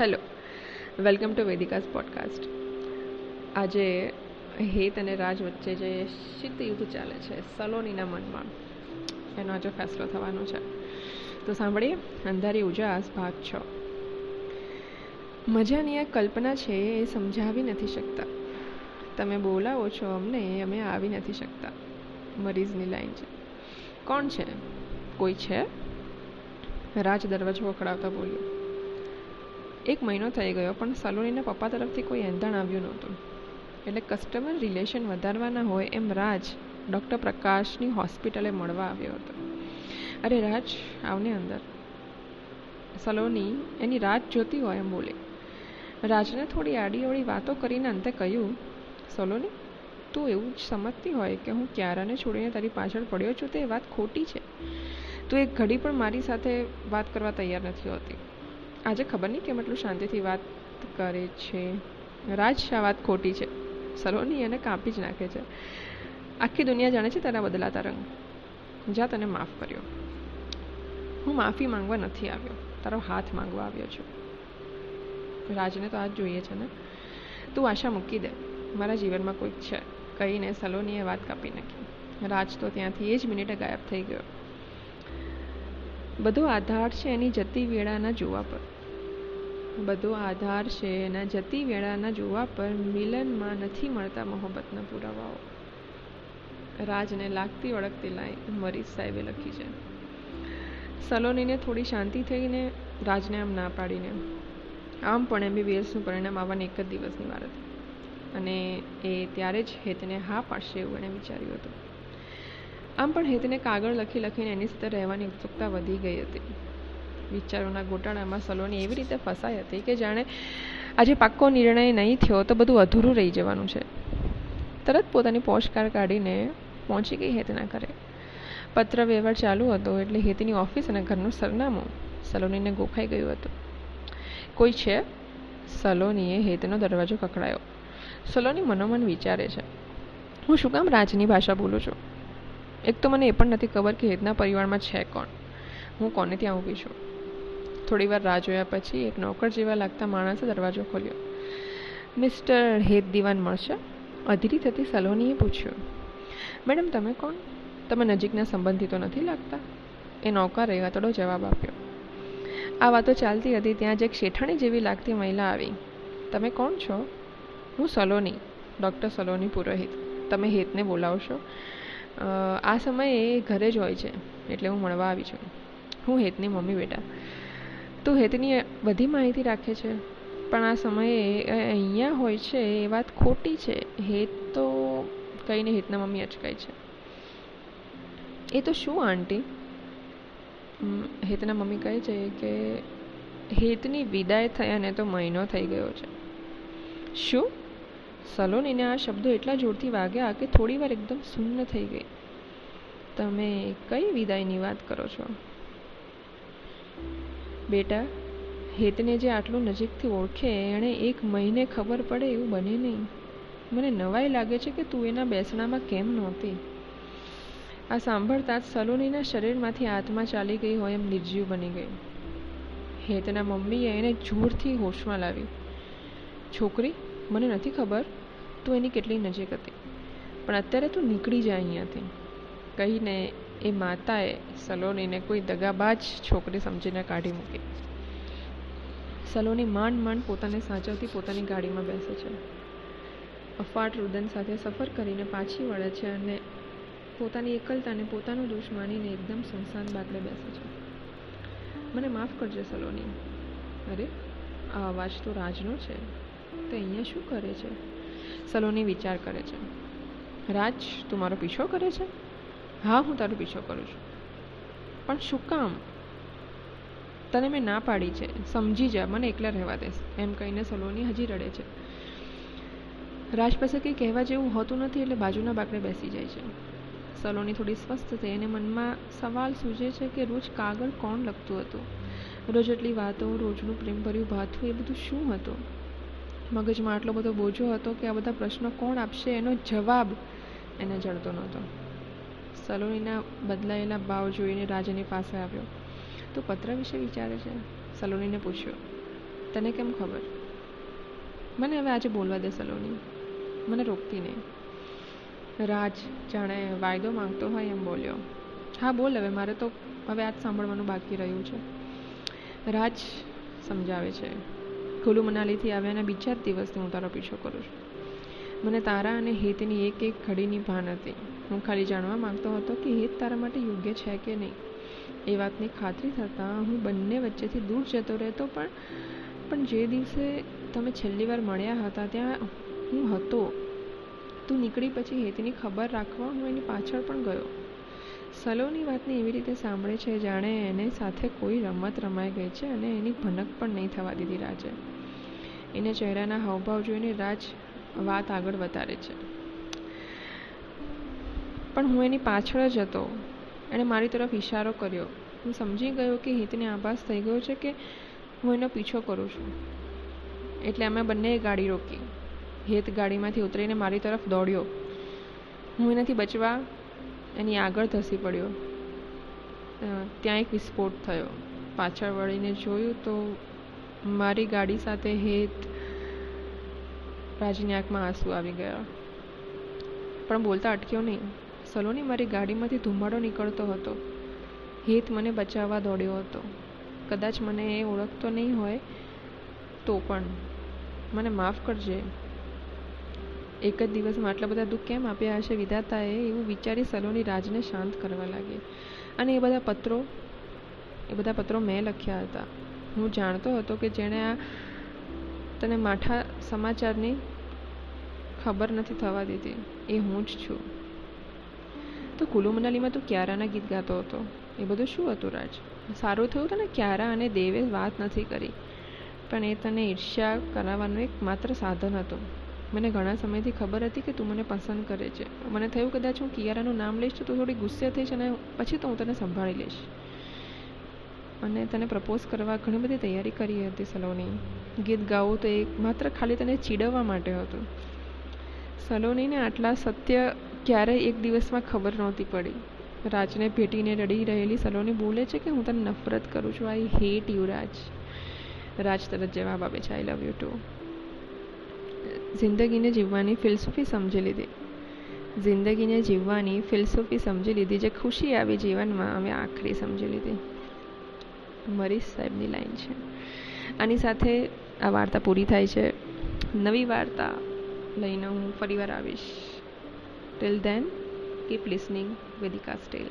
Hello welcome to Vedika's podcast આજે હેત અને રાજ વચ્ચે જે શીત યુદ્ધ ચાલે છે, સલોનીના મનમાં, એનો આજે ફેસલો થવાનો છે. તો સાંભળીએ, અંધારી ઉજાસ, ભાગ છ. મજાની આ કલ્પના છે એ સમજાવી નથી શકતા. તમે બોલાવો છો અમને, અમે આવી નથી શકતા. મરીઝની લાઈન છે. કોણ છે? કોઈ છે? રાજ દરવાજો વખડાવતા બોલ્યો. એક મહિનો થઈ ગયો, પણ સલોનીના પપ્પા તરફથી કોઈ એંધણ આવ્યું નહોતું. એટલે કસ્ટમર રિલેશન વધારવાના હોય એમ રાજ ડૉક્ટર પ્રકાશની હોસ્પિટલે મળવા આવ્યો હતો. અરે રાજ, આવને અંદર. સલોની એની રાત જોતી હોય એમ બોલે. રાજને થોડી આડી અવળી વાતો કરીને અંતે કહ્યું, સલોની, તું એવું જ સમજતી હોય કે હું ક્યારાને છોડીને તારી પાછળ પડ્યો છું, તે વાત ખોટી છે. તું એક ઘડી પણ મારી સાથે વાત કરવા તૈયાર નથી હોતી. આજે ખબર નહીં કેમ એટલું શાંતિથી વાત કરે છે. રાજ શા વાત ખોટી છે. સલોની એને કાપી જ નાખે છે. આખી દુનિયા જાણે છે તારા બદલાતા રંગ. જા તને માફ કર્યો. હું માફી માંગવા નથી આવ્યો. તારો હાથ માંગવા આવ્યો છું. રાજને તો આ જ જોઈએ છે ને. તું આશા મૂકી દે. મારા જીવનમાં કોઈક છે. કહીને સલોનીએ વાત કાપી નાખી. રાજ તો ત્યાંથી એ જ મિનિટે ગાયબ થઈ ગયો. બધો આધાર છે એની જતી વેળાના જોવા પર. બધો આધાર છે. એના જતી વેળાના જોવા પર મિલનમાં નથી મળતા મોહબ્બતના પુરાવાઓ. રાજને લાગતી ઓળખતી લાઈન મરીઝ સાહેબે લખી છે. સલોનીને થોડી શાંતિ થઈને રાજને આમ ના પાડીને. આમ પણ એમબીબીએસનું પરિણામ આવવાની એક જ દિવસની વાર હતી. અને એ ત્યારે જ હેતને હા પાડશે એવું એણે વિચાર્યું હતું. આમ પણ હેતને કાગળ લખી લખીને એની સાથે રહેવાની ઉત્સુકતા વધી ગઈ હતી. વિચારોના ગોટાળામાં સલોની એવી રીતે ફસાઈ હતી કે જાણે આજે પાક્કો નિર્ણય નહીં થયો તો બધું અધૂરું રહી જવાનું છે. તરત પોતાની પોસ્ટકાર્ડ કાઢીને પહોંચી ગઈ હેતના ઘરે. પત્ર વ્યવહાર ચાલુ હતો એટલે હેતની ઓફિસ અને ઘરનું સરનામું સલોનીને ગોખાઈ ગયું હતું. કોઈ છે? સલોનીએ હેતનો દરવાજો કકડાયો સલોની મનોમન વિચારે છે. હું શું કામ રાજની ભાષા બોલું છું? એક તો મને એ પણ નથી ખબર કે હેતના પરિવારમાં છે કોણ. હું કોને ત્યાં ઊભી છું થોડી વાર રાહ જોયા પછી એક નોકર જેવા લાગતા માણસે દરવાજો ખોલ્યો. મિસ્ટર હેત દિવાન મળશે? અધીરી થતી સલોનીએ પૂછ્યું. મેડમ, તમે કોણ? તમે નજીકના સંબંધિતો નથી લાગતા? એ નોકરે અતડો જવાબ આપ્યો. આ વાતો ચાલતી હતી ત્યાં જ એક શેઠાણી જેવી લાગતી મહિલા આવી. તમે કોણ છો? હું સલોની, ડૉક્ટર સલોની પુરોહિત. તમે હેતને બોલાવશો? આ સમયે ઘરે જ હોય છે, એટલે હું મળવા આવી છું. હું હેતની મમ્મી બેટા. તું હેતની બધી માહિતી રાખે છે. પણ આ સમયે અહીંયા હોય છે, એ વાત ખોટી છે. હેત તો કહીને હેતના મમ્મી અચકાય છે. એ તો શું આંટી? હેતના મમ્મી કહે છે કે હેતની વિદાય થઈ અને તો મહિનો થઈ ગયો છે. શું? સલોનીને આ શબ્દો એટલા જોરથી વાગ્યા કે થોડી વાર એકદમ શૂન્ય થઈ ગઈ. તમે કઈ વિદાયની વાત કરો છો? બેટા, હેતને જે આટલું નજીકથી ઓળખે, એણે એક મહિને ખબર પડે એવું બને નહીં. મને નવાઈ લાગે છે કે તું એના બેસણામાં કેમ નહોતી. આ સાંભળતા જ સલોનીના શરીરમાંથી આત્મા ચાલી ગઈ હોય એમ નિર્જીવ બની ગઈ. હેતના મમ્મીએ એને જોરથી હોશમાં લાવી છોકરી, મને નથી ખબર, તું એની કેટલી નજીક હતી, પણ અત્યારે તું નીકળી જાય અહીંયાથી. કહીને એ માતાએ સલોનીને કોઈ દગાબાજ છોકરી સમજીને કાઢી મૂકી. સલોની માંડ માંડ પોતાને સાચવતી પોતાની ગાડીમાં બેસે છે. અફાટ રુદન સાથે સફર કરીને પાછી વળે છે અને પોતાની એકલતાને પોતાનો દોષ માનીને એકદમ સુનસાન બાગડે બેસે છે. મને માફ કરજે સલોની. અરે, આ અવાજ તો રાજનો છે. તો અહીંયા શું કરે છે? સલોની વિચાર કરે છે. રાજ, તું મારો પીછો કરે છે? હા, હું તારો પીછો કરું છું. પણ શું કામ? તને મેં ના પાડી છે. સમજી જા, મને એકલા રહેવા દેશ એમ કહીને સલોની હજી રડે છે. રાજ પાસે કંઈ કહેવા જેવું હોતું નથી એટલે બાજુના બાકડે બેસી જાય છે. સલોની થોડી સ્વસ્થ થઈ અને મનમાં સવાલ સૂજે છે કે રોજ કાગળ કોણ લખતું હતું? રોજ એટલી વાતો, રોજનું પ્રેમભર્યું ભાથું, એ બધું શું હતું? મગજમાં આટલો બધો બોજો હતો કે આ બધા પ્રશ્નો કોણ આપશે? એનો જવાબ એને જડતો નહોતો. સલોનીના બદલાયેલા ભાવ જોઈને રાજાની પાસે આવ્યો. તો પત્ર વિશે વિચારે છે? સલોનીને પૂછ્યું. તને કેમ ખબર? મને હવે આજે બોલવા દે સલોની. મને રોકતી નહીં. રાજ જાણે વાયદો માંગતો હોય એમ બોલ્યો. હા, બોલ હવે, મારે તો હવે આજ સાંભળવાનું બાકી રહ્યું છે. રાજ સમજાવે છે. કુલુ મનાલીથી આવ્યાના બીજા જ દિવસથી હું તારો પીછો કરું છું. મને તારા અને હેતની એક એક ઘડીની ભાન હતી. હું ખાલી જાણવા માંગતો હતો કે હેત તારા માટે યોગ્ય છે કે નહીં. એ વાતની ખાતરી થતાં હું બંને વચ્ચેથી દૂર જતો રહેતો પણ પણ જે દિવસે તમે છેલ્લી વાર મળ્યા હતા ત્યાં હું હતો. તું નીકળી પછી હેતની ખબર રાખવા હું એની પાછળ પણ ગયો. સલોની વાતને એવી રીતે સાંભળે છે, જાણે એને સાથે કોઈ રમત રમાઈ ગઈ છે અને એની ભનક પણ નહીં થવા દીધી રાજે. એને ચહેરાના હાવભાવ જોઈને રાજ વાત આગળ વધારે છે. પણ હું એની પાછળ જ હતો. એણે મારી તરફ ઇશારો કર્યો. હું સમજી ગયો કે હિતને આભાસ થઈ ગયો છે કે હું એનો પીછો કરું છું. એટલે અમે બંનેએ ગાડી રોકી. હેત ગાડીમાંથી ઉતરીને મારી તરફ દોડ્યો. હું એનાથી બચવા એની આગળ ધસી પડ્યો. ત્યાં એક વિસ્ફોટ થયો. પાછળ વળીને જોયું તો મારી ગાડી સાથે હેત રાજની આંખમાં આંસુ આવી ગયા. પણ બોલતા અટક્યો નહીં. સલોની મારી ગાડીમાંથી ધુમાડો નીકળતો હતો. હેત મને બચાવવા દોડ્યો હતો. કદાચ મને એ ઓળખતો નહીં હોય તો પણ. મને માફ કરજે. એક જ દિવસમાં આટલા બધા દુઃખ કેમ આપ્યા હશે? વિધાતાએ એવું વિચારી સલોની રાજને શાંત કરવા લાગી. અને એ બધા પત્રો, એ બધા પત્રો મેં લખ્યા હતા. હું જાણતો હતો કે જેણે આ તને માઠા સમાચારની ખબર નથી થવા દીધી. એ હું જ છું. તો કુલુ મનાલીમાં તું ક્યારાના ગીત ગાતો હતો. એ બધું શું હતું રાજ? સારું થયું તને ક્યારા અને દેવે વાત નથી કરી. પણ એ તને ઈર્ષ્યા કરાવવાનું એક માત્ર સાધન હતું. મને ઘણા સમયથી ખબર હતી કે તું મને પસંદ કરે છે. મને થયું કદાચ હું કિયારાનું નામ લઈશ તો તું થોડી ગુસ્સે થઈશ અને પછી તો હું તને સંભાળી લઈશ. અને તને પ્રપોઝ કરવા ઘણી બધી તૈયારી કરી હતી સલોની. ગીત ગાવું તો એક માત્ર ખાલી તને ચીડવવા માટે હતું. સલોનીને આટલા સત્ય ક્યારેય એક દિવસમાં ખબર નહોતી પડી. રાજને ભેટીને રડી રહેલી સલોની બોલે છે કે હું તને નફરત કરું છું. આઈ હેટ યુ રાજ. રાજ તરત જવાબ આપે છે આઈ લવ યુ ટુ જિંદગીને જીવવાની ફિલસૂફી સમજી લીધી. જિંદગીને જીવવાની ફિલસૂફી સમજી લીધી જે ખુશી આવી જીવનમાં અમે આખરી સમજી લીધી. મરીશ સાહેબની લાઈન છે. આની સાથે આ વાર્તા પૂરી થાય છે. નવી વાર્તા લઈને હું ફરીવાર આવીશ. Till then, keep listening Vedika's Tale.